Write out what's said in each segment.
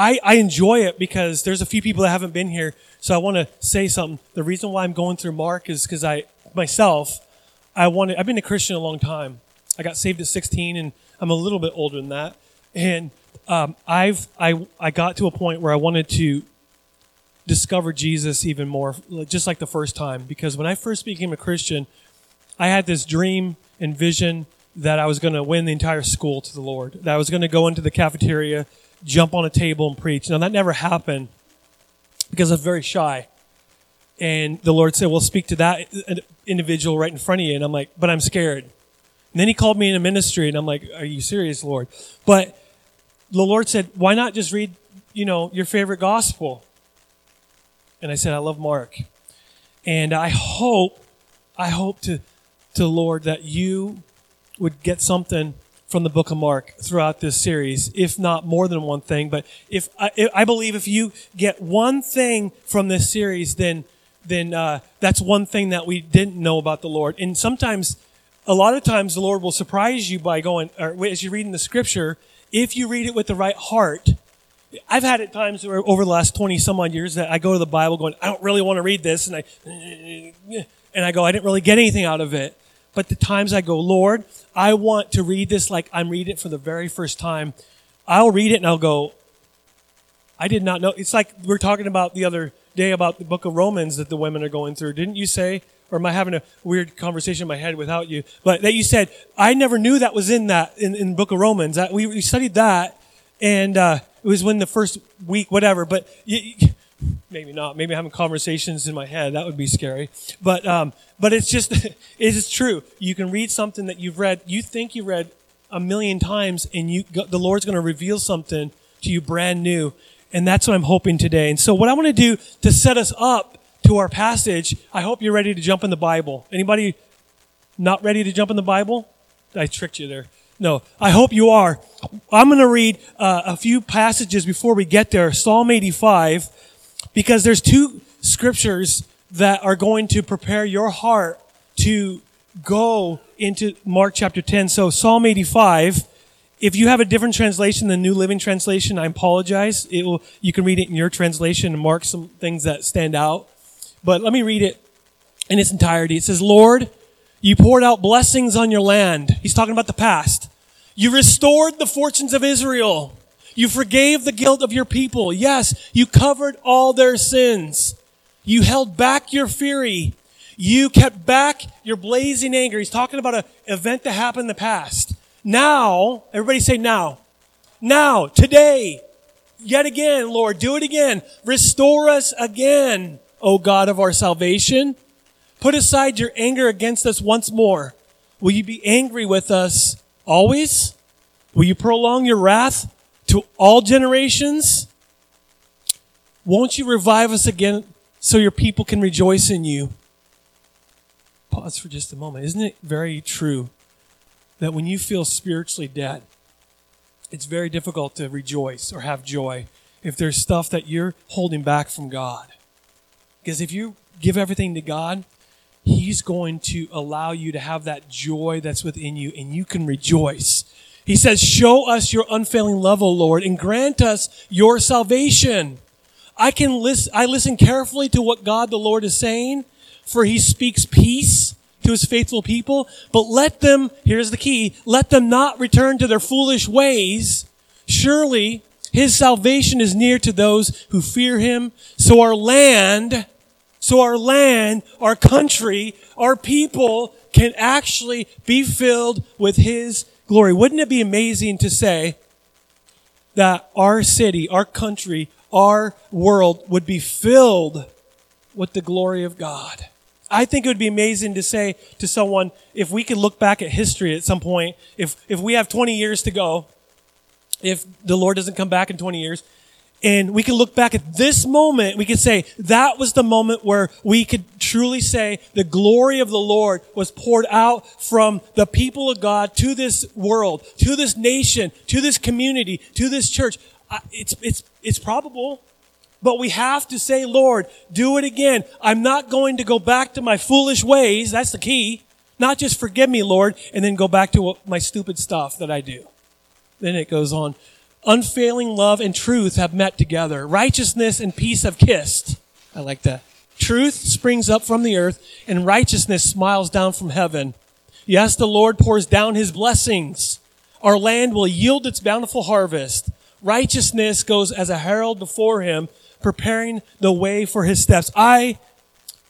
I, I enjoy it because there's a few people that haven't been here. So I want to say something. The reason why I'm going through Mark is because I, myself, I wanted, I've been a Christian a long time. I got saved at 16 and I'm a little bit older than that. And um, I've, I, I got to a point where I wanted to discover Jesus even more, just like the first time. Because when I first became a Christian, I had this dream and vision that I was going to win the entire school to the Lord, that I was going to go into the cafeteria jump on a table and preach. Now, that never happened because I was very shy. And the Lord said, Well, speak to that individual right in front of you. And I'm like, But I'm scared. And then He called me into ministry, and I'm like, Are you serious, Lord? But the Lord said, Why not just read, you know, your favorite gospel? And I said, I love Mark. And I hope, I hope to, to Lord that you would get something from the book of Mark throughout this series, if not more than one thing. But if I, I believe if you get one thing from this series, then then uh, that's one thing that we didn't know about the Lord. And sometimes, a lot of times, the Lord will surprise you by going, or as you read in the Scripture, if you read it with the right heart. I've had it times over the last twenty some odd years that I go to the Bible going, I don't really want to read this, and I and I go, I didn't really get anything out of it. But the times I go, Lord, I want to read this like I'm reading it for the very first time. I'll read it and I'll go, I did not know. It's like we are talking about the other day about the book of Romans that the women are going through. Didn't you say, or am I having a weird conversation in my head without you? But that you said, I never knew that was in that, in, in book of Romans. That, we, we studied that and, uh, it was when the first week, whatever, but you, maybe not. Maybe having conversations in my head. That would be scary. But, um, but it's just, it is true. You can read something that you've read, you think you read a million times and you, the Lord's going to reveal something to you brand new. And that's what I'm hoping today. And so what I want to do to set us up to our passage, I hope you're ready to jump in the Bible. Anybody not ready to jump in the Bible? I tricked you there. No, I hope you are. I'm going to read uh, a few passages before we get there. Psalm 85 because there's two scriptures that are going to prepare your heart to go into Mark chapter 10. So Psalm 85, if you have a different translation than New Living Translation, I apologize. It will, you can read it in your translation and mark some things that stand out. But let me read it in its entirety. It says, Lord, you poured out blessings on your land. He's talking about the past. You restored the fortunes of Israel. You forgave the guilt of your people. Yes, you covered all their sins. You held back your fury. You kept back your blazing anger. He's talking about an event that happened in the past. Now, everybody say now. Now, today, yet again, Lord, do it again. Restore us again, O God of our salvation. Put aside your anger against us once more. Will you be angry with us always? Will you prolong your wrath to all generations. Won't you revive us again so your people can rejoice in you? Pause for just a moment. Isn't it very true that when you feel spiritually dead, it's very difficult to rejoice or have joy if there's stuff that you're holding back from God? Because if you give everything to God, He's going to allow you to have that joy that's within you and you can rejoice he says, Show us your unfailing love, O Lord, and grant us your salvation. I can listen, I listen carefully to what God the Lord is saying, for he speaks peace to his faithful people. But let them, here's the key, let them not return to their foolish ways. Surely his salvation is near to those who fear him. So our land, so our land, our country, our people can actually be filled with his glory. Wouldn't it be amazing to say that our city, our country, our world would be filled with the glory of God? I think it would be amazing to say to someone, if we could look back at history at some point, if, if we have 20 years to go, if the Lord doesn't come back in 20 years, and we can look back at this moment, we could say that was the moment where we could truly say the glory of the Lord was poured out from the people of God to this world, to this nation, to this community, to this church. It's, it's, it's probable. But we have to say, Lord, do it again. I'm not going to go back to my foolish ways. That's the key. Not just forgive me, Lord, and then go back to my stupid stuff that I do. Then it goes on. unfailing love and truth have met together. Righteousness and peace have kissed. I like that. Truth springs up from the earth and righteousness smiles down from heaven. Yes, the Lord pours down his blessings. Our land will yield its bountiful harvest. Righteousness goes as a herald before him, preparing the way for his steps. I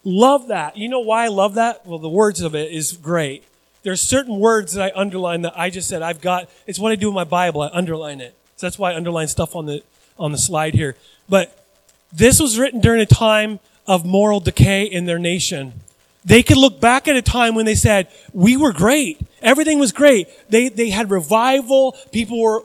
love that. You know why I love that? Well, the words of it is great. There's certain words that I underline that I just said I've got. It's what I do in my Bible. I underline it. So that's why I underline stuff on the on the slide here. But this was written during a time of moral decay in their nation. They could look back at a time when they said, we were great. Everything was great. They, they had revival. People were,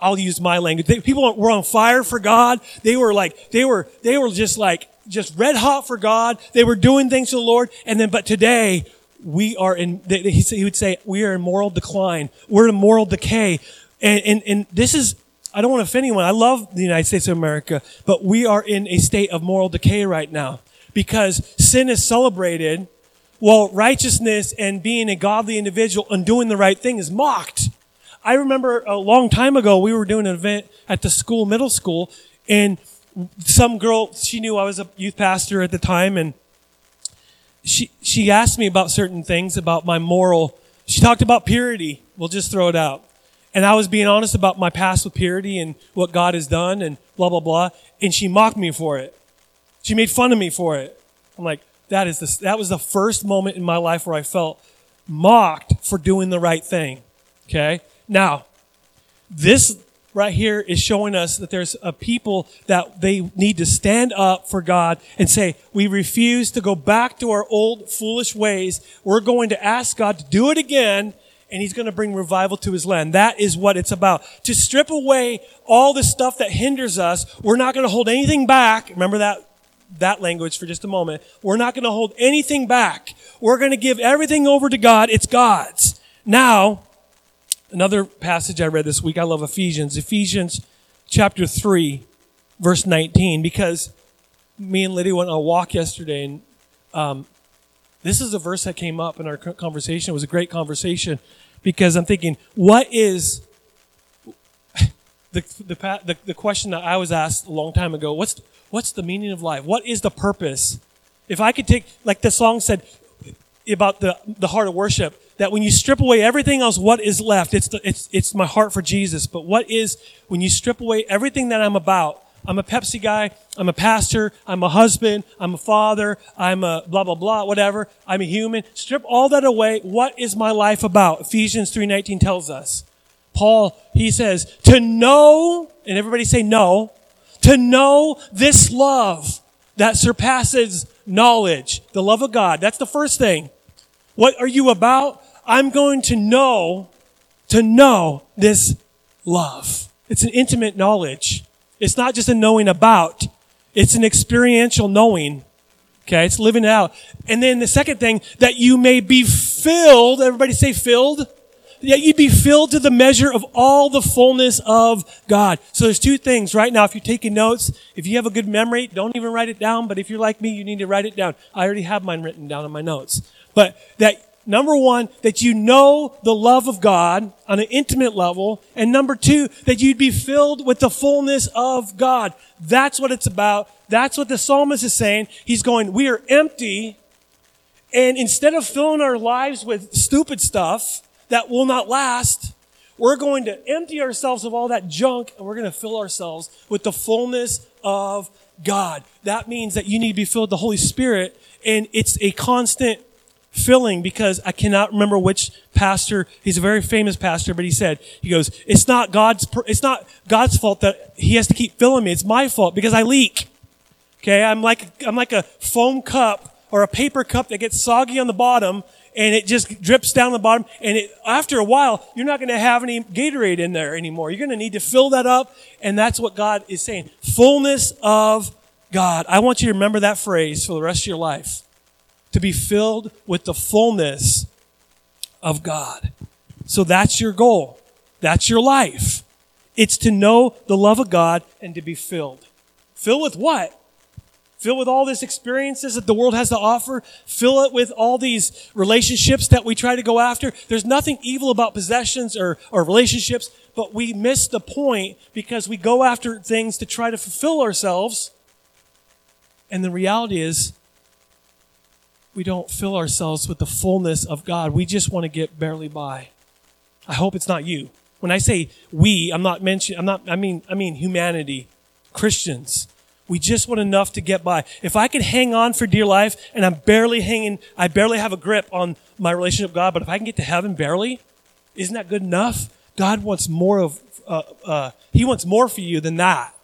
I'll use my language. They, people were on fire for God. They were like, they were, they were just like, just red hot for God. They were doing things to the Lord. And then, but today, we are in, he would say, we are in moral decline. We're in moral decay. And, and, and this is, I don't want to offend anyone. I love the United States of America, but we are in a state of moral decay right now because sin is celebrated while righteousness and being a godly individual and doing the right thing is mocked. I remember a long time ago, we were doing an event at the school, middle school, and some girl, she knew I was a youth pastor at the time, and she, she asked me about certain things about my moral. She talked about purity. We'll just throw it out. And I was being honest about my past with purity and what God has done and blah, blah, blah. And she mocked me for it. She made fun of me for it. I'm like, that is the, that was the first moment in my life where I felt mocked for doing the right thing. Okay. Now, this right here is showing us that there's a people that they need to stand up for God and say, we refuse to go back to our old foolish ways. We're going to ask God to do it again and he's going to bring revival to his land. That is what it's about. To strip away all the stuff that hinders us. We're not going to hold anything back. Remember that, that language for just a moment. We're not going to hold anything back. We're going to give everything over to God. It's God's. Now, another passage I read this week. I love Ephesians. Ephesians chapter 3, verse 19, because me and Lydia went on a walk yesterday and, um, this is a verse that came up in our conversation. It was a great conversation because I'm thinking, what is the, the, the, the question that I was asked a long time ago? What's, what's the meaning of life? What is the purpose? If I could take, like the song said about the, the heart of worship, that when you strip away everything else, what is left? It's, the, it's, it's my heart for Jesus. But what is, when you strip away everything that I'm about, I'm a Pepsi guy. I'm a pastor. I'm a husband. I'm a father. I'm a blah, blah, blah, whatever. I'm a human. Strip all that away. What is my life about? Ephesians 3.19 tells us. Paul, he says, to know, and everybody say no, to know this love that surpasses knowledge, the love of God. That's the first thing. What are you about? I'm going to know, to know this love. It's an intimate knowledge. It's not just a knowing about. It's an experiential knowing. Okay. It's living it out. And then the second thing, that you may be filled. Everybody say filled. That you'd be filled to the measure of all the fullness of God. So there's two things right now. If you're taking notes, if you have a good memory, don't even write it down. But if you're like me, you need to write it down. I already have mine written down in my notes. But that Number one, that you know the love of God on an intimate level. And number two, that you'd be filled with the fullness of God. That's what it's about. That's what the psalmist is saying. He's going, we are empty. And instead of filling our lives with stupid stuff that will not last, we're going to empty ourselves of all that junk and we're going to fill ourselves with the fullness of God. That means that you need to be filled with the Holy Spirit and it's a constant filling because I cannot remember which pastor, he's a very famous pastor, but he said, he goes, it's not God's, it's not God's fault that he has to keep filling me. It's my fault because I leak. Okay. I'm like, I'm like a foam cup or a paper cup that gets soggy on the bottom and it just drips down the bottom. And it, after a while, you're not going to have any Gatorade in there anymore. You're going to need to fill that up. And that's what God is saying. Fullness of God. I want you to remember that phrase for the rest of your life to be filled with the fullness of God. So that's your goal. That's your life. It's to know the love of God and to be filled. Filled with what? Fill with all these experiences that the world has to offer. Fill it with all these relationships that we try to go after. There's nothing evil about possessions or, or relationships, but we miss the point because we go after things to try to fulfill ourselves. And the reality is, we don't fill ourselves with the fullness of God. We just want to get barely by. I hope it's not you. When I say we, I'm not mentioning, I'm not, I mean, I mean humanity, Christians. We just want enough to get by. If I can hang on for dear life and I'm barely hanging, I barely have a grip on my relationship with God, but if I can get to heaven barely, isn't that good enough? God wants more of, uh, uh, He wants more for you than that.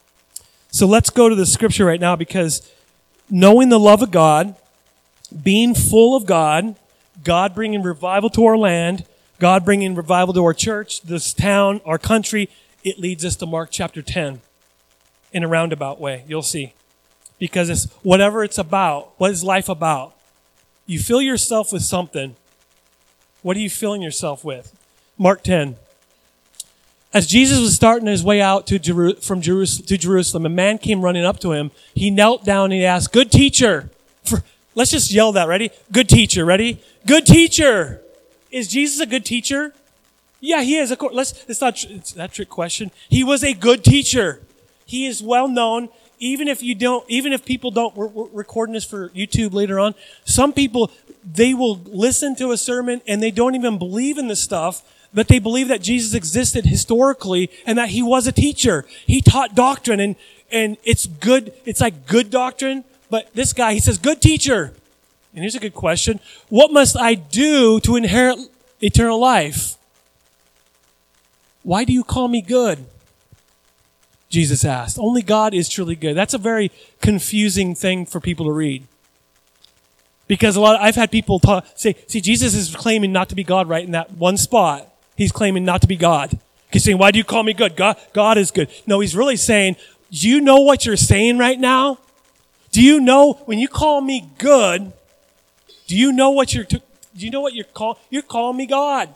So let's go to the scripture right now because knowing the love of God, being full of God, God bringing revival to our land, God bringing revival to our church, this town, our country, it leads us to Mark chapter 10 in a roundabout way. You'll see. Because it's whatever it's about. What is life about? You fill yourself with something. What are you filling yourself with? Mark 10. As Jesus was starting his way out to Jeru- from to Jerusalem, a man came running up to him. He knelt down and he asked, Good teacher. For, let's just yell that. Ready? Good teacher. Ready? Good teacher. Is Jesus a good teacher? Yeah, he is. Of course. Let's, it's not it's that trick question. He was a good teacher. He is well known. Even if you don't, even if people don't, we're, we're recording this for YouTube later on. Some people, they will listen to a sermon and they don't even believe in the stuff, but they believe that Jesus existed historically and that he was a teacher. He taught doctrine and, and it's good. It's like good doctrine. But this guy, he says, good teacher. And here's a good question. What must I do to inherit eternal life? Why do you call me good? Jesus asked. Only God is truly good. That's a very confusing thing for people to read. Because a lot, of, I've had people talk, say, see, Jesus is claiming not to be God right in that one spot. He's claiming not to be God. He's saying, why do you call me good? God, God is good. No, he's really saying, do you know what you're saying right now? Do you know when you call me good, do you know what you're, do you know what you're call, you're calling me God?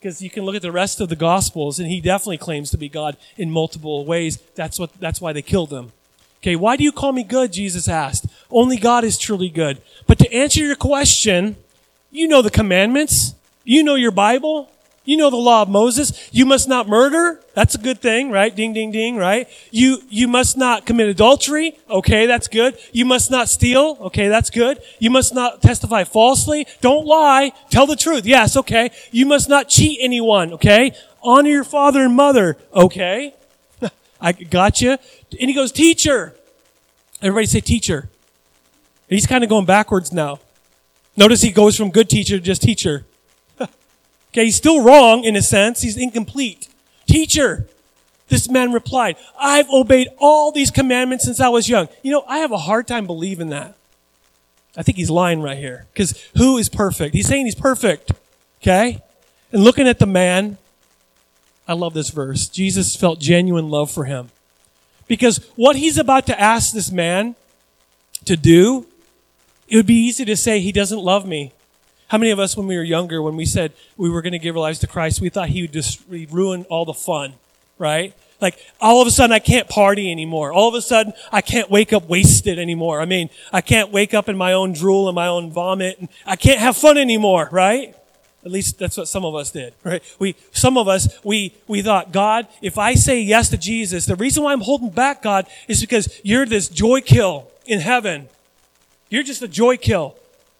Because you can look at the rest of the gospels and he definitely claims to be God in multiple ways. That's what, that's why they killed him. Okay, why do you call me good? Jesus asked. Only God is truly good. But to answer your question, you know the commandments. You know your Bible. You know the law of Moses. You must not murder. That's a good thing, right? Ding, ding, ding, right? You, you must not commit adultery. Okay, that's good. You must not steal. Okay, that's good. You must not testify falsely. Don't lie. Tell the truth. Yes, okay. You must not cheat anyone. Okay. Honor your father and mother. Okay. I got you. And he goes, teacher. Everybody say teacher. He's kind of going backwards now. Notice he goes from good teacher to just teacher. Okay, he's still wrong in a sense. He's incomplete. Teacher, this man replied, I've obeyed all these commandments since I was young. You know, I have a hard time believing that. I think he's lying right here. Because who is perfect? He's saying he's perfect. Okay? And looking at the man, I love this verse. Jesus felt genuine love for him. Because what he's about to ask this man to do, it would be easy to say, he doesn't love me. How many of us, when we were younger, when we said we were going to give our lives to Christ, we thought He would just ruin all the fun, right? Like all of a sudden I can't party anymore. All of a sudden I can't wake up wasted anymore. I mean, I can't wake up in my own drool and my own vomit. And I can't have fun anymore, right? At least that's what some of us did, right? We, some of us, we, we thought, God, if I say yes to Jesus, the reason why I'm holding back, God, is because you're this joy kill in heaven. You're just a joy kill.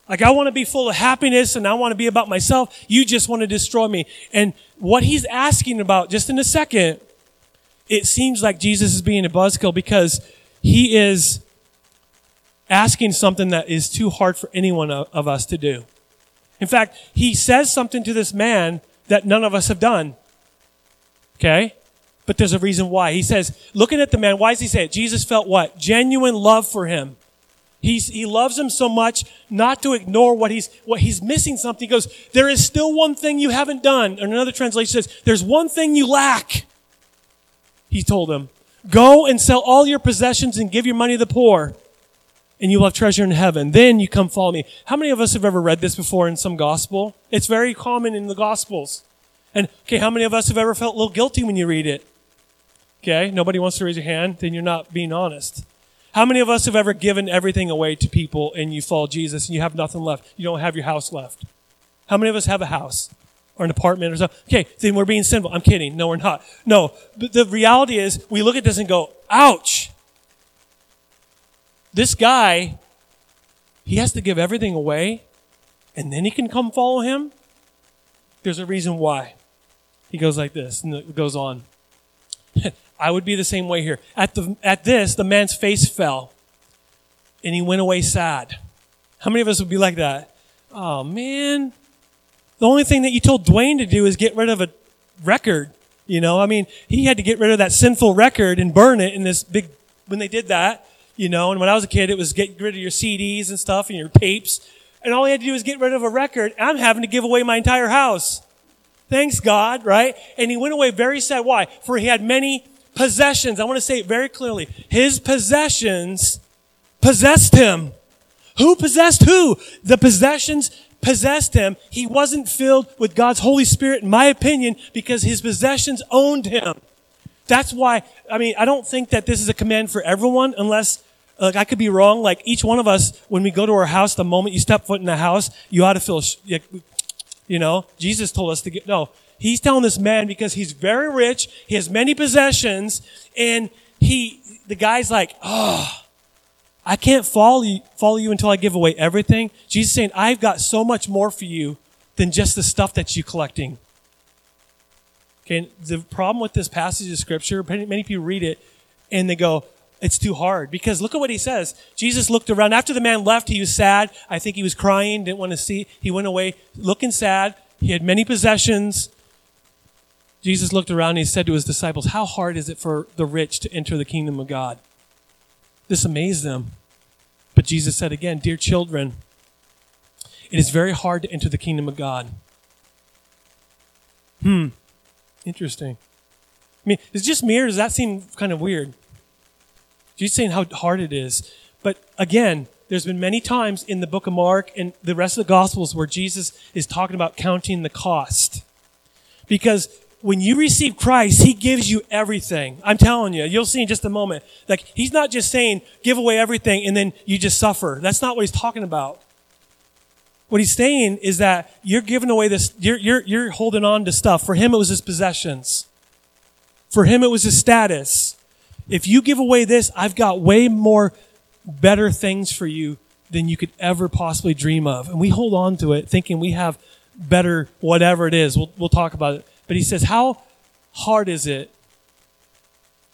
Like I want to be full of happiness and I want to be about myself. You just want to destroy me. And what he's asking about just in a second, it seems like Jesus is being a buzzkill because he is asking something that is too hard for anyone of us to do. In fact, he says something to this man that none of us have done. Okay? But there's a reason why. He says, looking at the man, why does he say it? Jesus felt what? Genuine love for him. He's, he loves him so much not to ignore what he's, what he's missing something. He goes, there is still one thing you haven't done. And another translation says, there's one thing you lack. He told him, go and sell all your possessions and give your money to the poor and you will have treasure in heaven. Then you come follow me. How many of us have ever read this before in some gospel? It's very common in the gospels. And okay, how many of us have ever felt a little guilty when you read it? Okay, nobody wants to raise your hand, then you're not being honest. How many of us have ever given everything away to people and you follow Jesus and you have nothing left? You don't have your house left. How many of us have a house or an apartment or something? Okay, then we're being sinful. I'm kidding. No, we're not. No, but the reality is we look at this and go, ouch. This guy, he has to give everything away and then he can come follow him? There's a reason why. He goes like this and it goes on. I would be the same way here. At the at this, the man's face fell, and he went away sad. How many of us would be like that? Oh man, the only thing that you told Dwayne to do is get rid of a record. You know, I mean, he had to get rid of that sinful record and burn it in this big. When they did that, you know, and when I was a kid, it was get rid of your CDs and stuff and your tapes, and all he had to do was get rid of a record. I'm having to give away my entire house. Thanks God, right? And he went away very sad. Why? For he had many possessions. I want to say it very clearly. His possessions possessed him. Who possessed who? The possessions possessed him. He wasn't filled with God's Holy Spirit, in my opinion, because his possessions owned him. That's why, I mean, I don't think that this is a command for everyone unless, like, I could be wrong. Like, each one of us, when we go to our house, the moment you step foot in the house, you ought to feel, you know, Jesus told us to get, no, He's telling this man because he's very rich, he has many possessions, and he, the guy's like, oh, I can't follow you, follow you until I give away everything. Jesus saying, I've got so much more for you than just the stuff that you're collecting. Okay, the problem with this passage of scripture, many people read it and they go, it's too hard. Because look at what he says. Jesus looked around. After the man left, he was sad. I think he was crying, didn't want to see. He went away looking sad. He had many possessions. Jesus looked around and he said to his disciples, How hard is it for the rich to enter the kingdom of God? This amazed them. But Jesus said again, Dear children, it is very hard to enter the kingdom of God. Hmm. Interesting. I mean, is just me or does that seem kind of weird? Jesus saying how hard it is. But again, there's been many times in the book of Mark and the rest of the Gospels where Jesus is talking about counting the cost. Because when you receive Christ, He gives you everything. I'm telling you, you'll see in just a moment. Like, He's not just saying, give away everything and then you just suffer. That's not what He's talking about. What He's saying is that you're giving away this, you're, you're, you're holding on to stuff. For Him, it was His possessions. For Him, it was His status. If you give away this, I've got way more better things for you than you could ever possibly dream of. And we hold on to it thinking we have better whatever it is. We'll, we'll talk about it. But he says, How hard is it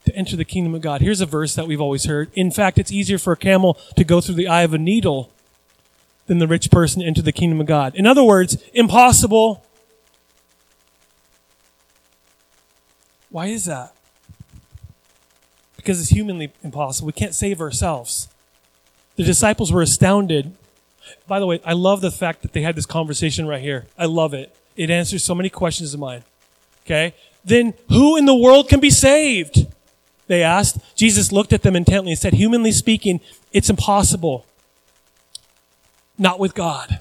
to enter the kingdom of God? Here's a verse that we've always heard. In fact, it's easier for a camel to go through the eye of a needle than the rich person enter the kingdom of God. In other words, impossible. Why is that? Because it's humanly impossible. We can't save ourselves. The disciples were astounded. By the way, I love the fact that they had this conversation right here. I love it. It answers so many questions of mine. Okay? Then who in the world can be saved? They asked. Jesus looked at them intently and said, Humanly speaking, it's impossible. Not with God.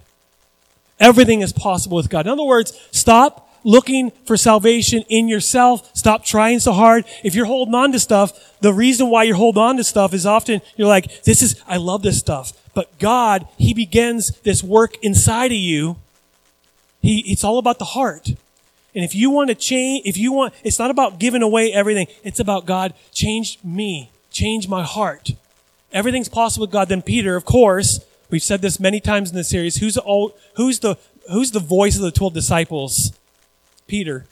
Everything is possible with God. In other words, stop looking for salvation in yourself. Stop trying so hard. If you're holding on to stuff, the reason why you're holding on to stuff is often you're like, this is, I love this stuff. But God, He begins this work inside of you. He, it's all about the heart. And if you want to change, if you want, it's not about giving away everything. It's about God, change me, change my heart. Everything's possible with God. Then Peter, of course, we've said this many times in the series. Who's the, who's the, who's the voice of the 12 disciples? Peter.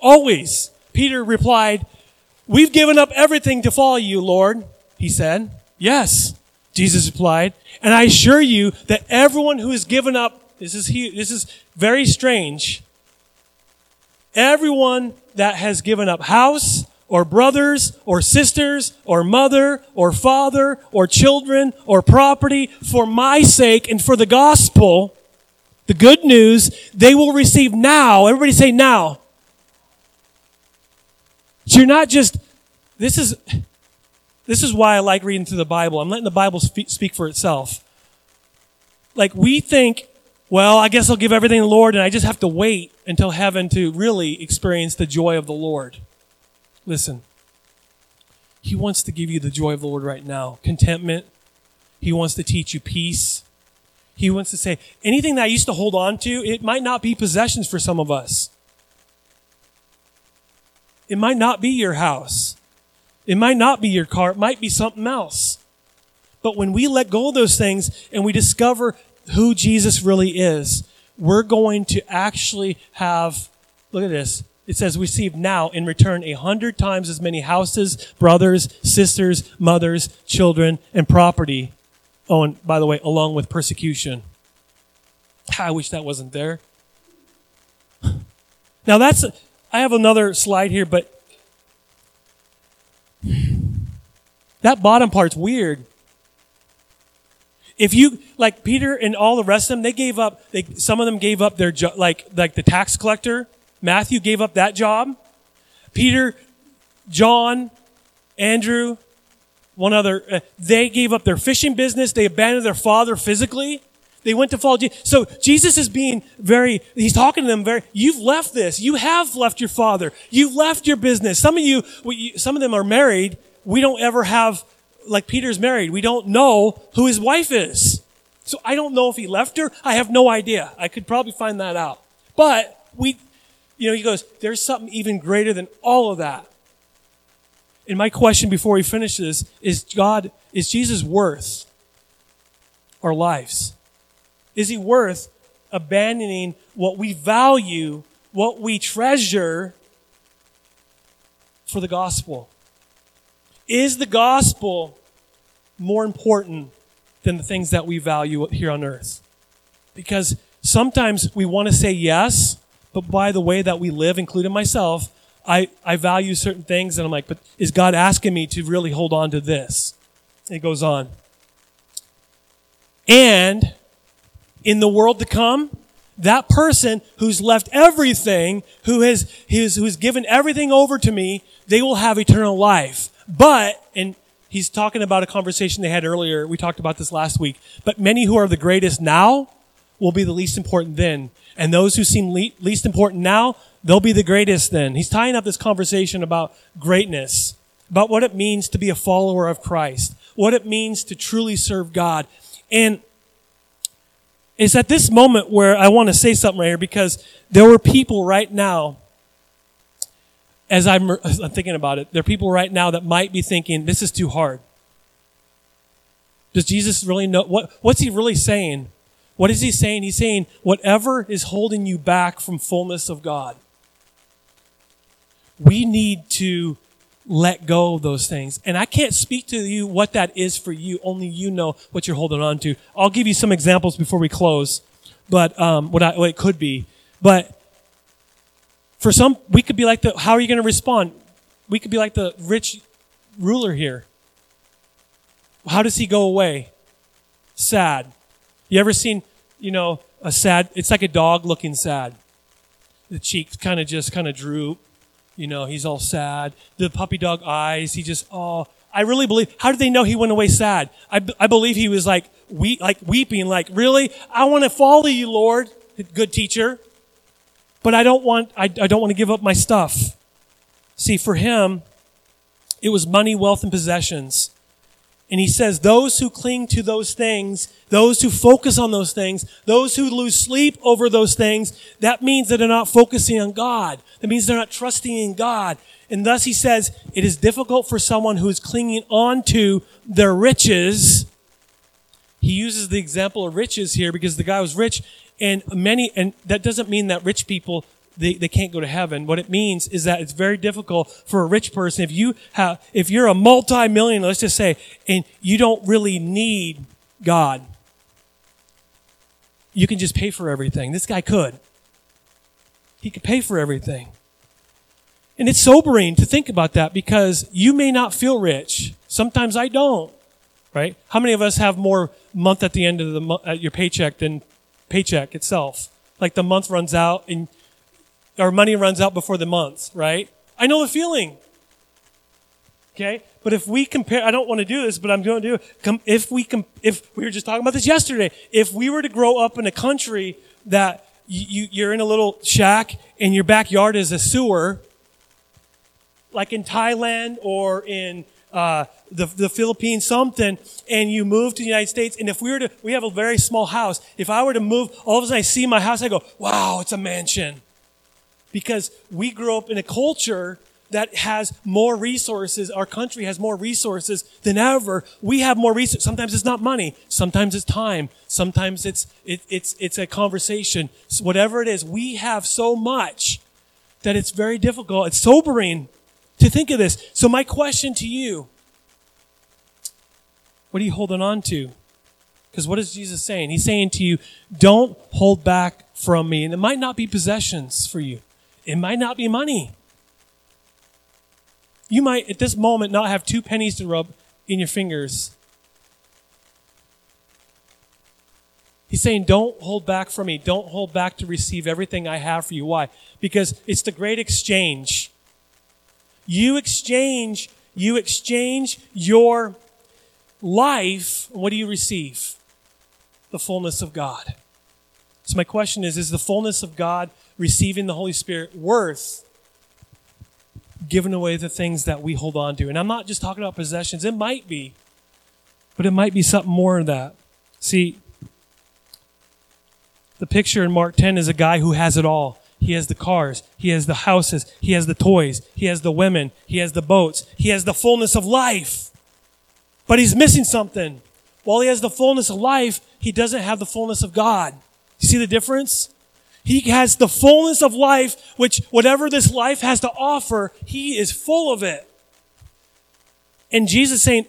Always. Peter replied, We've given up everything to follow you, Lord. He said, Yes. Jesus replied, and I assure you that everyone who has given up, this is, he, this is very strange, Everyone that has given up house or brothers or sisters or mother or father or children or property for my sake and for the gospel, the good news, they will receive now. Everybody say now. So you're not just, this is, this is why I like reading through the Bible. I'm letting the Bible speak for itself. Like we think well, I guess I'll give everything to the Lord and I just have to wait until heaven to really experience the joy of the Lord. Listen, He wants to give you the joy of the Lord right now, contentment. He wants to teach you peace. He wants to say, anything that I used to hold on to, it might not be possessions for some of us. It might not be your house. It might not be your car. It might be something else. But when we let go of those things and we discover who Jesus really is, we're going to actually have, look at this. It says, receive now in return a hundred times as many houses, brothers, sisters, mothers, children, and property. Oh, and by the way, along with persecution. I wish that wasn't there. Now that's, I have another slide here, but that bottom part's weird. If you like Peter and all the rest of them, they gave up. They, some of them gave up their like like the tax collector. Matthew gave up that job. Peter, John, Andrew, one other. Uh, they gave up their fishing business. They abandoned their father physically. They went to follow Jesus. So Jesus is being very, he's talking to them very, you've left this. You have left your father. You've left your business. Some of you, some of them are married. We don't ever have like Peter's married. We don't know who his wife is. So I don't know if he left her. I have no idea. I could probably find that out. But we, you know, he goes, there's something even greater than all of that. And my question before we finish this is God, is Jesus worth our lives? Is he worth abandoning what we value, what we treasure for the gospel? Is the gospel more important than the things that we value here on earth? Because sometimes we want to say yes, but by the way that we live, including myself, I, I value certain things and I'm like, but is God asking me to really hold on to this? It goes on. And in the world to come, that person who's left everything, who has, who's, who's given everything over to me, they will have eternal life. But, and he's talking about a conversation they had earlier. We talked about this last week. But many who are the greatest now will be the least important then. And those who seem le- least important now, they'll be the greatest then. He's tying up this conversation about greatness, about what it means to be a follower of Christ, what it means to truly serve God. And it's at this moment where I want to say something right here because there were people right now as I'm, as I'm thinking about it, there are people right now that might be thinking, this is too hard. Does Jesus really know? What, what's he really saying? What is he saying? He's saying, whatever is holding you back from fullness of God, we need to let go of those things. And I can't speak to you what that is for you. Only you know what you're holding on to. I'll give you some examples before we close, but um, what, I, what it could be. But for some, we could be like the, how are you going to respond? We could be like the rich ruler here. How does he go away? Sad. You ever seen, you know, a sad, it's like a dog looking sad. The cheeks kind of just kind of droop. You know, he's all sad. The puppy dog eyes, he just, oh, I really believe, how did they know he went away sad? I, I believe he was like, we, like weeping, like, really? I want to follow you, Lord. Good teacher but I don't want, I, I don't want to give up my stuff. See, for him, it was money, wealth, and possessions. And he says, those who cling to those things, those who focus on those things, those who lose sleep over those things, that means that they're not focusing on God. That means they're not trusting in God. And thus he says, it is difficult for someone who is clinging on to their riches. He uses the example of riches here because the guy was rich and many, and that doesn't mean that rich people, they, they can't go to heaven. What it means is that it's very difficult for a rich person. If you have, if you're a multi-millionaire, let's just say, and you don't really need God, you can just pay for everything. This guy could. He could pay for everything. And it's sobering to think about that because you may not feel rich. Sometimes I don't, right? How many of us have more month at the end of the mo- at your paycheck than paycheck itself. Like the month runs out and our money runs out before the month, right? I know the feeling. Okay? But if we compare, I don't want to do this, but I'm going to do it. If we, if we were just talking about this yesterday, if we were to grow up in a country that you, you're in a little shack and your backyard is a sewer, like in Thailand or in uh, the, the Philippines, something, and you move to the United States, and if we were to, we have a very small house. If I were to move, all of a sudden I see my house, I go, wow, it's a mansion. Because we grew up in a culture that has more resources. Our country has more resources than ever. We have more resources. Sometimes it's not money. Sometimes it's time. Sometimes it's, it, it's, it's a conversation. So whatever it is, we have so much that it's very difficult. It's sobering to think of this. So my question to you, what are you holding on to? Because what is Jesus saying? He's saying to you, don't hold back from me. And it might not be possessions for you. It might not be money. You might, at this moment, not have two pennies to rub in your fingers. He's saying, Don't hold back from me. Don't hold back to receive everything I have for you. Why? Because it's the great exchange. You exchange, you exchange your life. What do you receive? The fullness of God. So my question is, is the fullness of God receiving the Holy Spirit worth giving away the things that we hold on to? And I'm not just talking about possessions. It might be, but it might be something more than that. See, the picture in Mark 10 is a guy who has it all. He has the cars. He has the houses. He has the toys. He has the women. He has the boats. He has the fullness of life. But he's missing something. While he has the fullness of life, he doesn't have the fullness of God. You see the difference? He has the fullness of life, which whatever this life has to offer, he is full of it. And Jesus saying,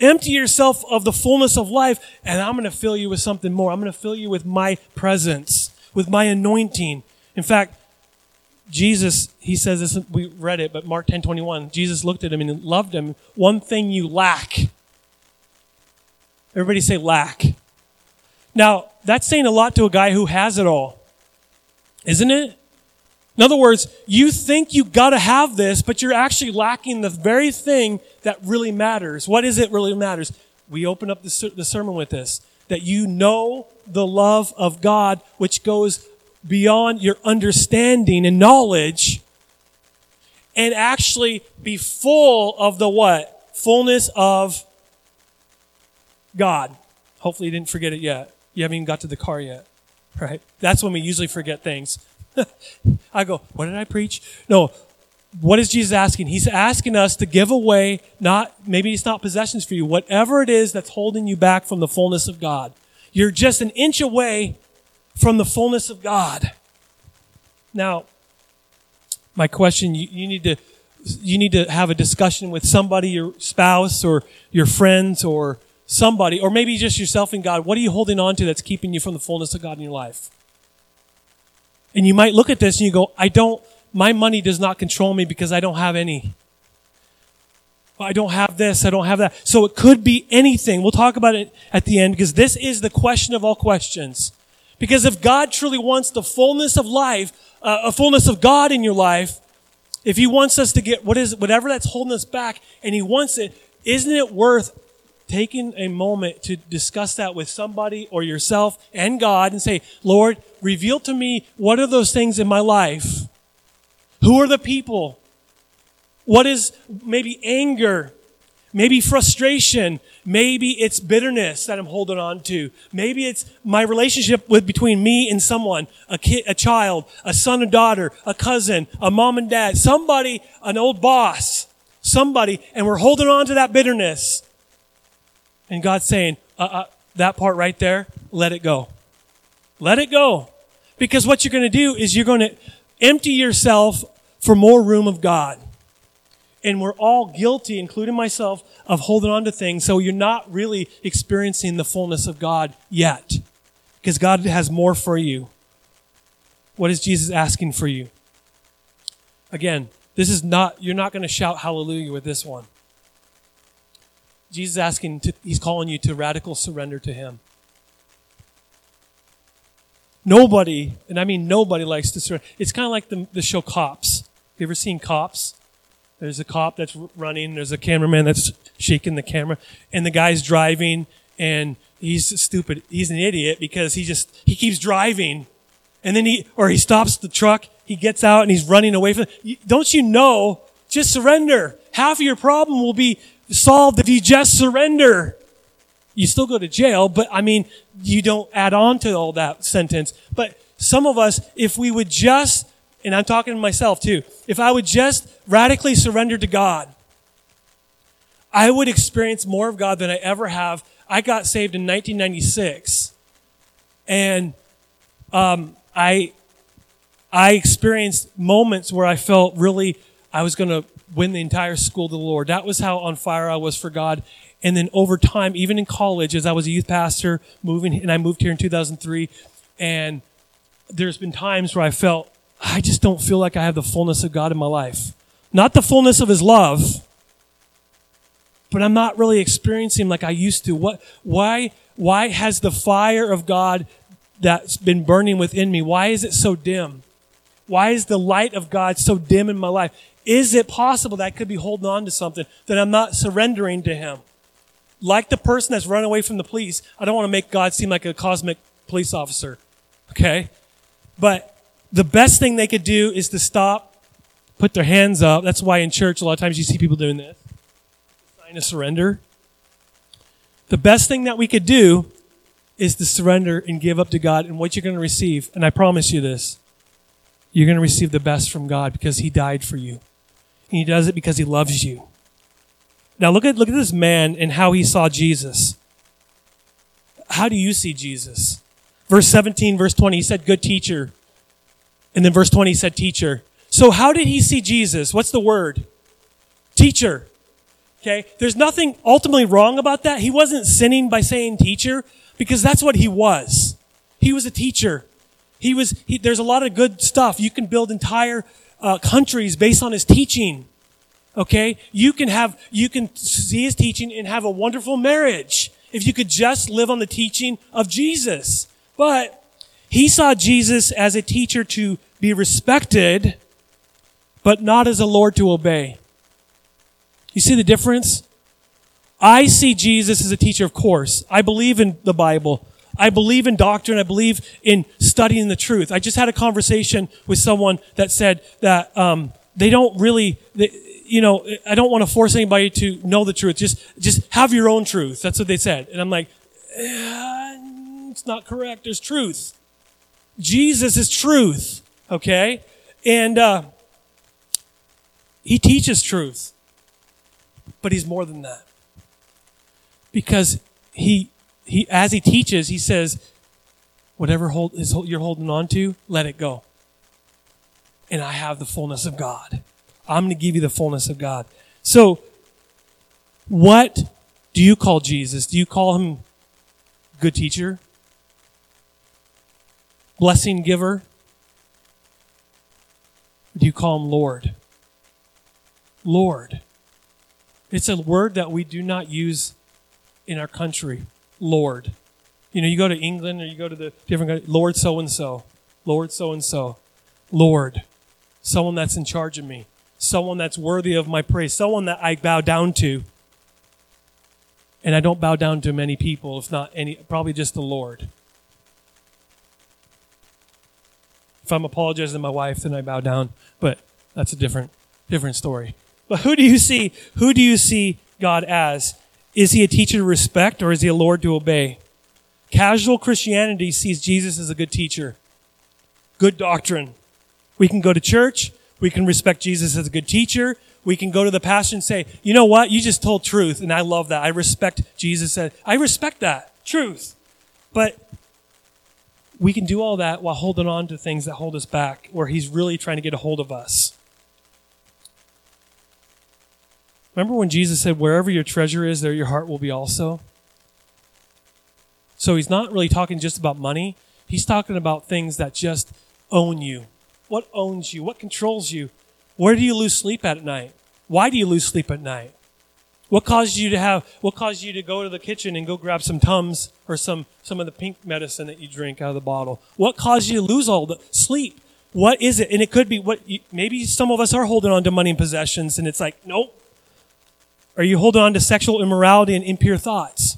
empty yourself of the fullness of life, and I'm going to fill you with something more. I'm going to fill you with my presence, with my anointing, in fact, Jesus, he says this, we read it, but Mark 10 21, Jesus looked at him and loved him. One thing you lack. Everybody say lack. Now, that's saying a lot to a guy who has it all, isn't it? In other words, you think you gotta have this, but you're actually lacking the very thing that really matters. What is it really matters? We open up the, the sermon with this that you know the love of God, which goes beyond your understanding and knowledge and actually be full of the what? Fullness of God. Hopefully you didn't forget it yet. You haven't even got to the car yet. Right? That's when we usually forget things. I go, what did I preach? No. What is Jesus asking? He's asking us to give away not, maybe it's not possessions for you, whatever it is that's holding you back from the fullness of God. You're just an inch away from the fullness of God. Now, my question, you, you, need to you need to have a discussion with somebody, your spouse or your friends or somebody, or maybe just yourself and God. What are you holding on to that's keeping you from the fullness of God in your life? And you might look at this and you go, I don't, my money does not control me because I don't have any. I don't have this, I don't have that. So it could be anything. We'll talk about it at the end because this is the question of all questions. Because if God truly wants the fullness of life, uh, a fullness of God in your life, if He wants us to get what is whatever that's holding us back, and He wants it, isn't it worth taking a moment to discuss that with somebody or yourself and God and say, Lord, reveal to me what are those things in my life? Who are the people? What is maybe anger? Maybe frustration. Maybe it's bitterness that I'm holding on to. Maybe it's my relationship with between me and someone, a kid, a child, a son and daughter, a cousin, a mom and dad, somebody, an old boss, somebody, and we're holding on to that bitterness. And God's saying, uh, uh, that part right there, let it go. Let it go. Because what you're going to do is you're going to empty yourself for more room of God. And we're all guilty, including myself, of holding on to things. So you're not really experiencing the fullness of God yet. Because God has more for you. What is Jesus asking for you? Again, this is not, you're not going to shout hallelujah with this one. Jesus is asking, to, he's calling you to radical surrender to him. Nobody, and I mean nobody likes to surrender. It's kind of like the, the show Cops. You ever seen Cops? There's a cop that's running. There's a cameraman that's shaking the camera, and the guy's driving, and he's stupid. He's an idiot because he just he keeps driving, and then he or he stops the truck. He gets out and he's running away from. Don't you know? Just surrender. Half of your problem will be solved if you just surrender. You still go to jail, but I mean, you don't add on to all that sentence. But some of us, if we would just, and I'm talking to myself too, if I would just radically surrender to God, I would experience more of God than I ever have. I got saved in 1996, and um, I I experienced moments where I felt really I was going to win the entire school to the Lord. That was how on fire I was for God. And then over time, even in college, as I was a youth pastor, moving, and I moved here in 2003, and there's been times where I felt I just don't feel like I have the fullness of God in my life. Not the fullness of His love, but I'm not really experiencing like I used to. What? Why? Why has the fire of God that's been burning within me? Why is it so dim? Why is the light of God so dim in my life? Is it possible that I could be holding on to something that I'm not surrendering to Him? Like the person that's run away from the police, I don't want to make God seem like a cosmic police officer. Okay? But the best thing they could do is to stop, put their hands up. That's why in church, a lot of times you see people doing this sign of surrender. The best thing that we could do is to surrender and give up to God and what you're going to receive. And I promise you this you're going to receive the best from God because He died for you. And He does it because He loves you. Now look at look at this man and how he saw Jesus. How do you see Jesus? Verse 17, verse 20, he said, Good teacher. And then verse 20, he said, Teacher. So how did he see Jesus? What's the word? Teacher. Okay? There's nothing ultimately wrong about that. He wasn't sinning by saying teacher because that's what he was. He was a teacher. He was, he, there's a lot of good stuff. You can build entire uh, countries based on his teaching. Okay? You can have, you can see his teaching and have a wonderful marriage if you could just live on the teaching of Jesus. But he saw Jesus as a teacher to be respected, but not as a Lord to obey. You see the difference? I see Jesus as a teacher, of course. I believe in the Bible. I believe in doctrine. I believe in studying the truth. I just had a conversation with someone that said that um, they don't really, they, you know, I don't want to force anybody to know the truth. Just, just have your own truth. That's what they said. And I'm like, eh, it's not correct. There's truth. Jesus is truth. Okay, and uh, he teaches truth, but he's more than that because he he as he teaches, he says, whatever hold is you're holding on to, let it go. And I have the fullness of God. I'm going to give you the fullness of God. So, what do you call Jesus? Do you call him good teacher? Blessing giver? do you call him Lord? Lord. It's a word that we do not use in our country. Lord. You know, you go to England or you go to the different Lord so and so, Lord so and so, Lord, someone that's in charge of me, someone that's worthy of my praise, someone that I bow down to. And I don't bow down to many people, if not any, probably just the Lord. If I'm apologizing to my wife, then I bow down, but that's a different, different story. But who do you see? Who do you see God as? Is he a teacher to respect or is he a Lord to obey? Casual Christianity sees Jesus as a good teacher, good doctrine. We can go to church. We can respect Jesus as a good teacher. We can go to the pastor and say, you know what? You just told truth. And I love that. I respect Jesus. I respect that. Truth. But we can do all that while holding on to things that hold us back, where he's really trying to get a hold of us. Remember when Jesus said, Wherever your treasure is, there your heart will be also? So he's not really talking just about money. He's talking about things that just own you. What owns you? What controls you? Where do you lose sleep at night? Why do you lose sleep at night? What caused you to have, what caused you to go to the kitchen and go grab some Tums or some, some of the pink medicine that you drink out of the bottle? What caused you to lose all the sleep? What is it? And it could be what, you, maybe some of us are holding on to money and possessions and it's like, nope, are you holding on to sexual immorality and impure thoughts?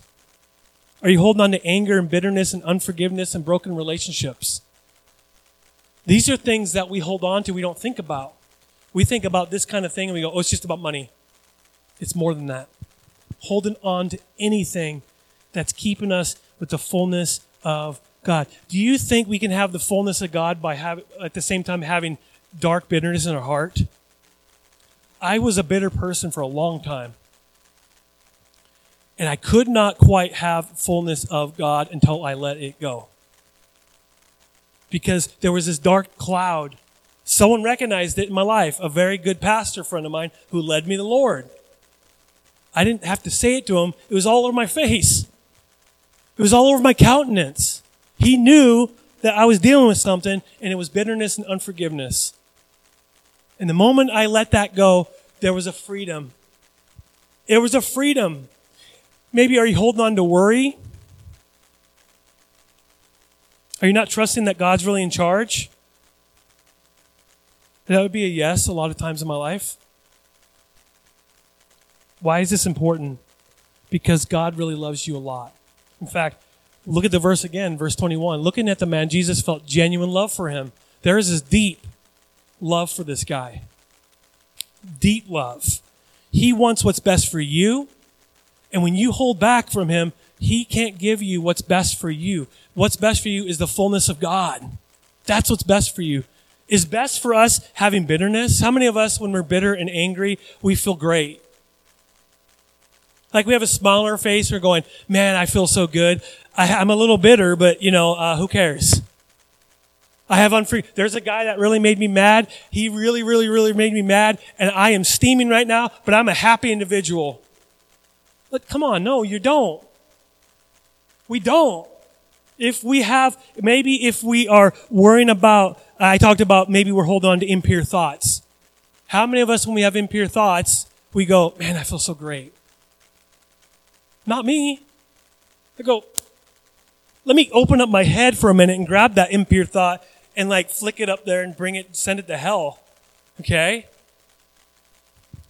Are you holding on to anger and bitterness and unforgiveness and broken relationships? These are things that we hold on to, we don't think about. We think about this kind of thing and we go, oh, it's just about money. It's more than that. holding on to anything that's keeping us with the fullness of God. Do you think we can have the fullness of God by having, at the same time having dark bitterness in our heart? I was a bitter person for a long time. And I could not quite have fullness of God until I let it go. Because there was this dark cloud. Someone recognized it in my life, a very good pastor friend of mine who led me to the Lord. I didn't have to say it to him, it was all over my face. It was all over my countenance. He knew that I was dealing with something, and it was bitterness and unforgiveness. And the moment I let that go, there was a freedom. It was a freedom. Maybe are you holding on to worry? Are you not trusting that God's really in charge? That would be a yes a lot of times in my life. Why is this important? Because God really loves you a lot. In fact, look at the verse again, verse 21. Looking at the man, Jesus felt genuine love for him. There is this deep love for this guy. Deep love. He wants what's best for you. And when you hold back from him, he can't give you what's best for you. What's best for you is the fullness of God. That's what's best for you. Is best for us having bitterness? How many of us, when we're bitter and angry, we feel great? Like we have a our face. We're going, man, I feel so good. I, am a little bitter, but you know, uh, who cares? I have unfree. There's a guy that really made me mad. He really, really, really made me mad, and I am steaming right now. But I'm a happy individual. But come on, no, you don't. We don't. If we have, maybe if we are worrying about, I talked about maybe we're holding on to impure thoughts. How many of us, when we have impure thoughts, we go, man, I feel so great. Not me. I go, let me open up my head for a minute and grab that impure thought and like flick it up there and bring it, send it to hell. Okay?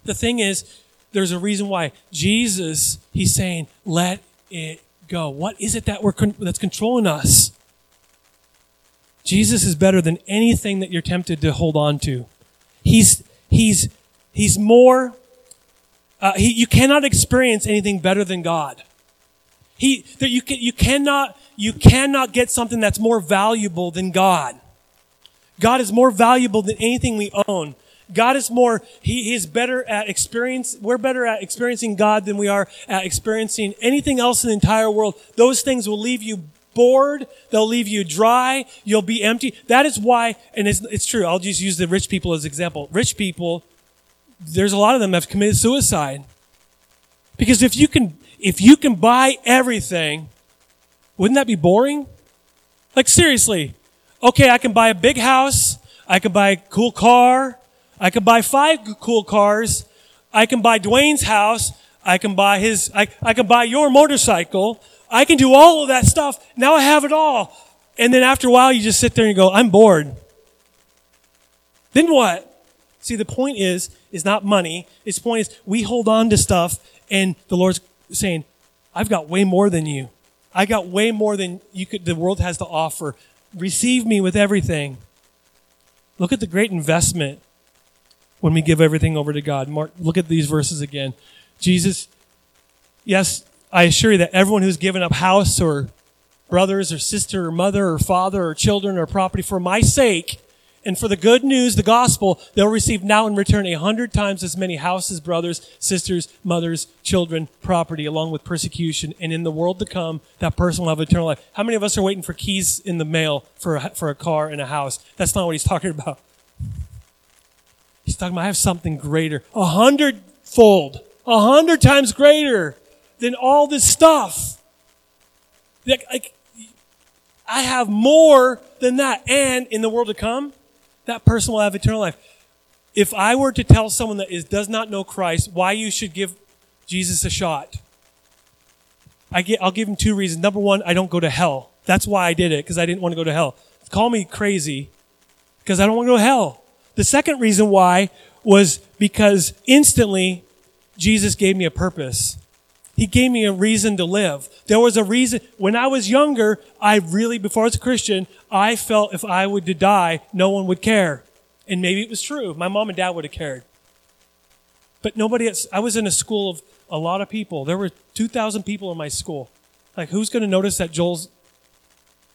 The thing is, there's a reason why Jesus, he's saying, let it go. What is it that we're con- that's controlling us? Jesus is better than anything that you're tempted to hold on to. He's he's he's more. Uh, he, you cannot experience anything better than God. He you can you cannot you cannot get something that's more valuable than God. God is more valuable than anything we own. God is more, he, he is better at experience, we're better at experiencing God than we are at experiencing anything else in the entire world. Those things will leave you bored. They'll leave you dry. You'll be empty. That is why, and it's, it's true. I'll just use the rich people as example. Rich people, there's a lot of them have committed suicide. Because if you can, if you can buy everything, wouldn't that be boring? Like seriously. Okay, I can buy a big house. I can buy a cool car. I can buy five cool cars. I can buy Dwayne's house. I can buy his, I, I can buy your motorcycle. I can do all of that stuff. Now I have it all. And then after a while, you just sit there and go, I'm bored. Then what? See, the point is, is not money. Its point is we hold on to stuff and the Lord's saying, I've got way more than you. I got way more than you could, the world has to offer. Receive me with everything. Look at the great investment when we give everything over to God. Mark, look at these verses again. Jesus, yes, I assure you that everyone who's given up house or brothers or sister or mother or father or children or property for my sake and for the good news, the gospel, they'll receive now in return a hundred times as many houses, brothers, sisters, mothers, children, property, along with persecution. And in the world to come, that person will have eternal life. How many of us are waiting for keys in the mail for a, for a car and a house? That's not what he's talking about. He's talking about I have something greater, a hundredfold, a hundred times greater than all this stuff. Like, like, I have more than that. And in the world to come, that person will have eternal life. If I were to tell someone that is, does not know Christ why you should give Jesus a shot, I get, I'll give him two reasons. Number one, I don't go to hell. That's why I did it, because I didn't want to go to hell. Call me crazy, because I don't want to go to hell. The second reason why was because instantly Jesus gave me a purpose. He gave me a reason to live. There was a reason. When I was younger, I really, before I was a Christian, I felt if I were to die, no one would care. And maybe it was true. My mom and dad would have cared. But nobody, else, I was in a school of a lot of people. There were 2,000 people in my school. Like, who's going to notice that Joel's,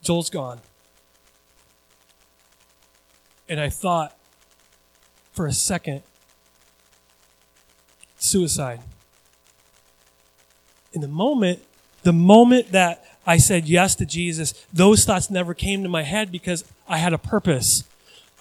Joel's gone? And I thought for a second, suicide. In the moment, the moment that I said yes to Jesus, those thoughts never came to my head because I had a purpose.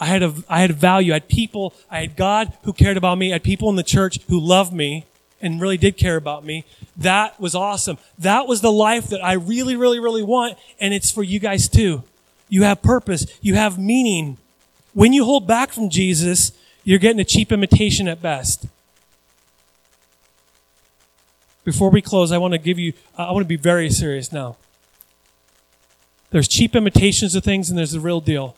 I had a, I had value. I had people, I had God who cared about me. I had people in the church who loved me and really did care about me. That was awesome. That was the life that I really, really, really want. And it's for you guys too. You have purpose. You have meaning. When you hold back from Jesus, you're getting a cheap imitation at best. Before we close, I want to give you, I want to be very serious now. There's cheap imitations of things and there's the real deal.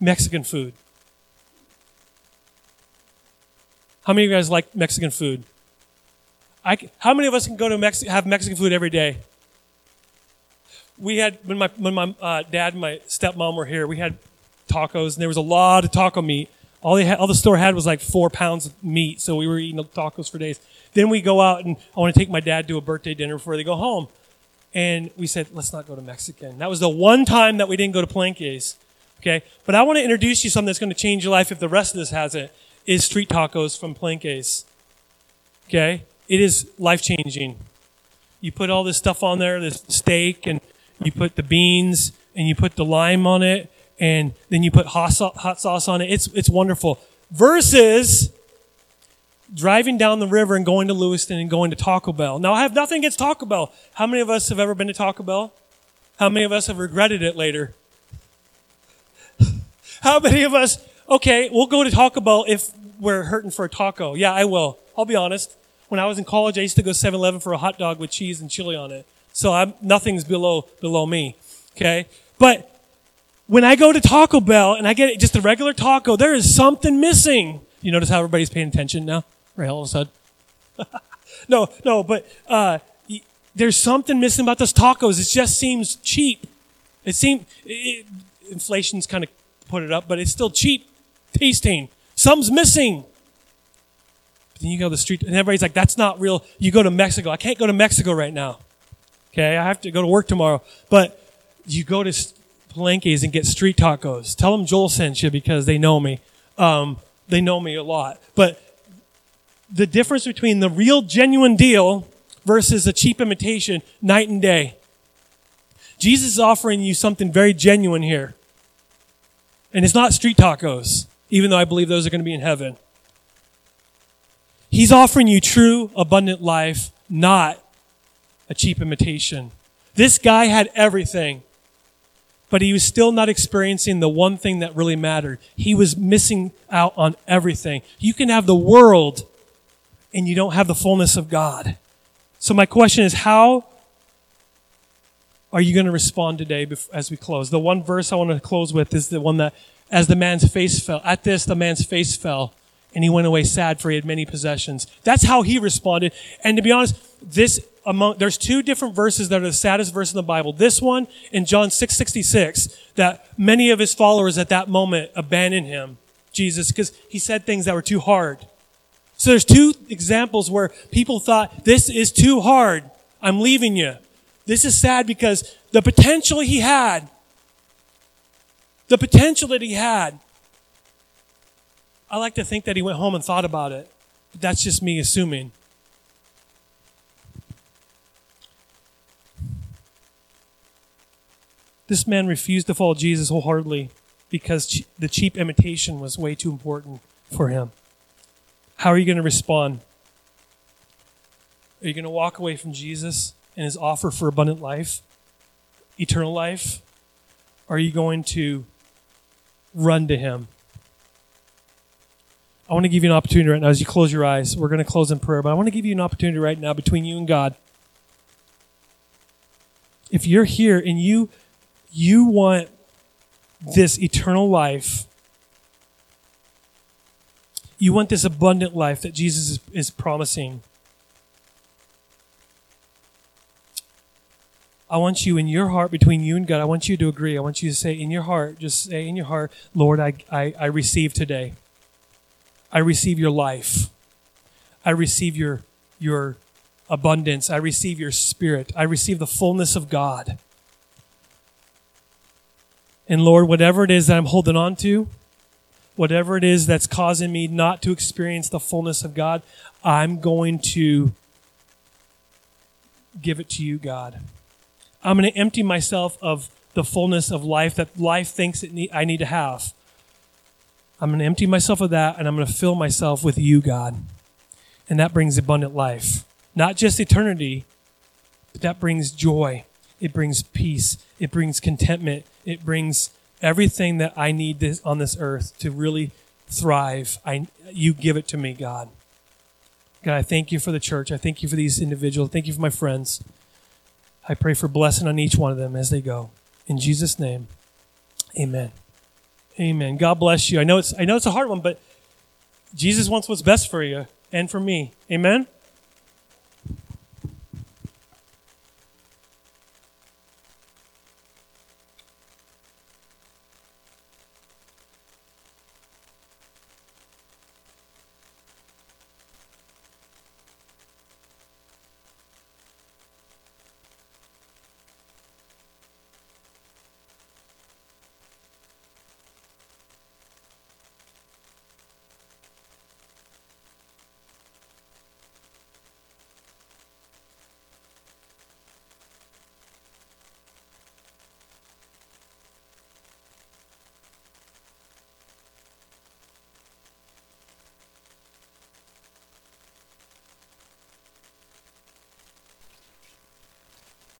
Mexican food. How many of you guys like Mexican food? I, how many of us can go to Mex- have Mexican food every day? We had when my when my uh, dad and my stepmom were here. We had tacos, and there was a lot of taco meat. All they had, all the store had was like four pounds of meat, so we were eating tacos for days. Then we go out, and I want to take my dad to a birthday dinner before they go home. And we said, let's not go to Mexican. That was the one time that we didn't go to Palenque's. Okay? But I want to introduce you something that's going to change your life if the rest of this hasn't, is street tacos from Palenque's. Okay? It is life changing. You put all this stuff on there, this steak, and you put the beans, and you put the lime on it, and then you put hot, hot sauce on it. It's, it's wonderful. Versus driving down the river and going to Lewiston and going to Taco Bell. Now, I have nothing against Taco Bell. How many of us have ever been to Taco Bell? How many of us have regretted it later? How many of us, okay, we'll go to Taco Bell if we're hurting for a taco. Yeah, I will. I'll be honest. When I was in college, I used to go 7-Eleven for a hot dog with cheese and chili on it. So I'm, nothing's below, below me. Okay? But when I go to Taco Bell and I get just a regular taco, there is something missing. You notice how everybody's paying attention now? Right, all of a sudden. no, no, but uh, there's something missing about those tacos. It just seems cheap. It seems inflation's kind of put it up, but it's still cheap tasting. Something's missing. But then you go to the street, and everybody's like, "That's not real." You go to Mexico. I can't go to Mexico right now. Okay, I have to go to work tomorrow. But you go to Palenque's and get street tacos. Tell them Joel sent you because they know me. Um, they know me a lot. But the difference between the real, genuine deal versus a cheap imitation, night and day. Jesus is offering you something very genuine here. And it's not street tacos, even though I believe those are going to be in heaven. He's offering you true, abundant life, not a cheap imitation. This guy had everything, but he was still not experiencing the one thing that really mattered. He was missing out on everything. You can have the world and you don't have the fullness of God. So my question is, how are you going to respond today as we close? The one verse I want to close with is the one that, as the man's face fell, at this, the man's face fell and he went away sad for he had many possessions. That's how he responded. And to be honest, this among, there's two different verses that are the saddest verse in the Bible. This one in John 666 that many of his followers at that moment abandoned him, Jesus, because he said things that were too hard. So there's two examples where people thought, this is too hard. I'm leaving you. This is sad because the potential he had, the potential that he had, I like to think that he went home and thought about it. But that's just me assuming. This man refused to follow Jesus wholeheartedly because the cheap imitation was way too important for him. How are you going to respond? Are you going to walk away from Jesus and his offer for abundant life, eternal life? Are you going to run to him? I want to give you an opportunity right now as you close your eyes. We're going to close in prayer, but I want to give you an opportunity right now between you and God. If you're here and you you want this eternal life you want this abundant life that Jesus is, is promising. I want you in your heart, between you and God, I want you to agree. I want you to say in your heart, just say in your heart, Lord, I, I, I receive today. I receive your life. I receive your, your abundance. I receive your spirit. I receive the fullness of God. And Lord, whatever it is that I'm holding on to, whatever it is that's causing me not to experience the fullness of God, I'm going to give it to you, God. I'm going to empty myself of the fullness of life that life thinks it need, I need to have. I'm going to empty myself of that and I'm going to fill myself with you, God. And that brings abundant life. Not just eternity, but that brings joy. It brings peace. It brings contentment. It brings everything that I need this, on this earth to really thrive. I, you give it to me, God. God, I thank you for the church. I thank you for these individuals. Thank you for my friends. I pray for blessing on each one of them as they go. In Jesus' name, amen. Amen. God bless you. I know it's I know it's a hard one, but Jesus wants what's best for you and for me. Amen.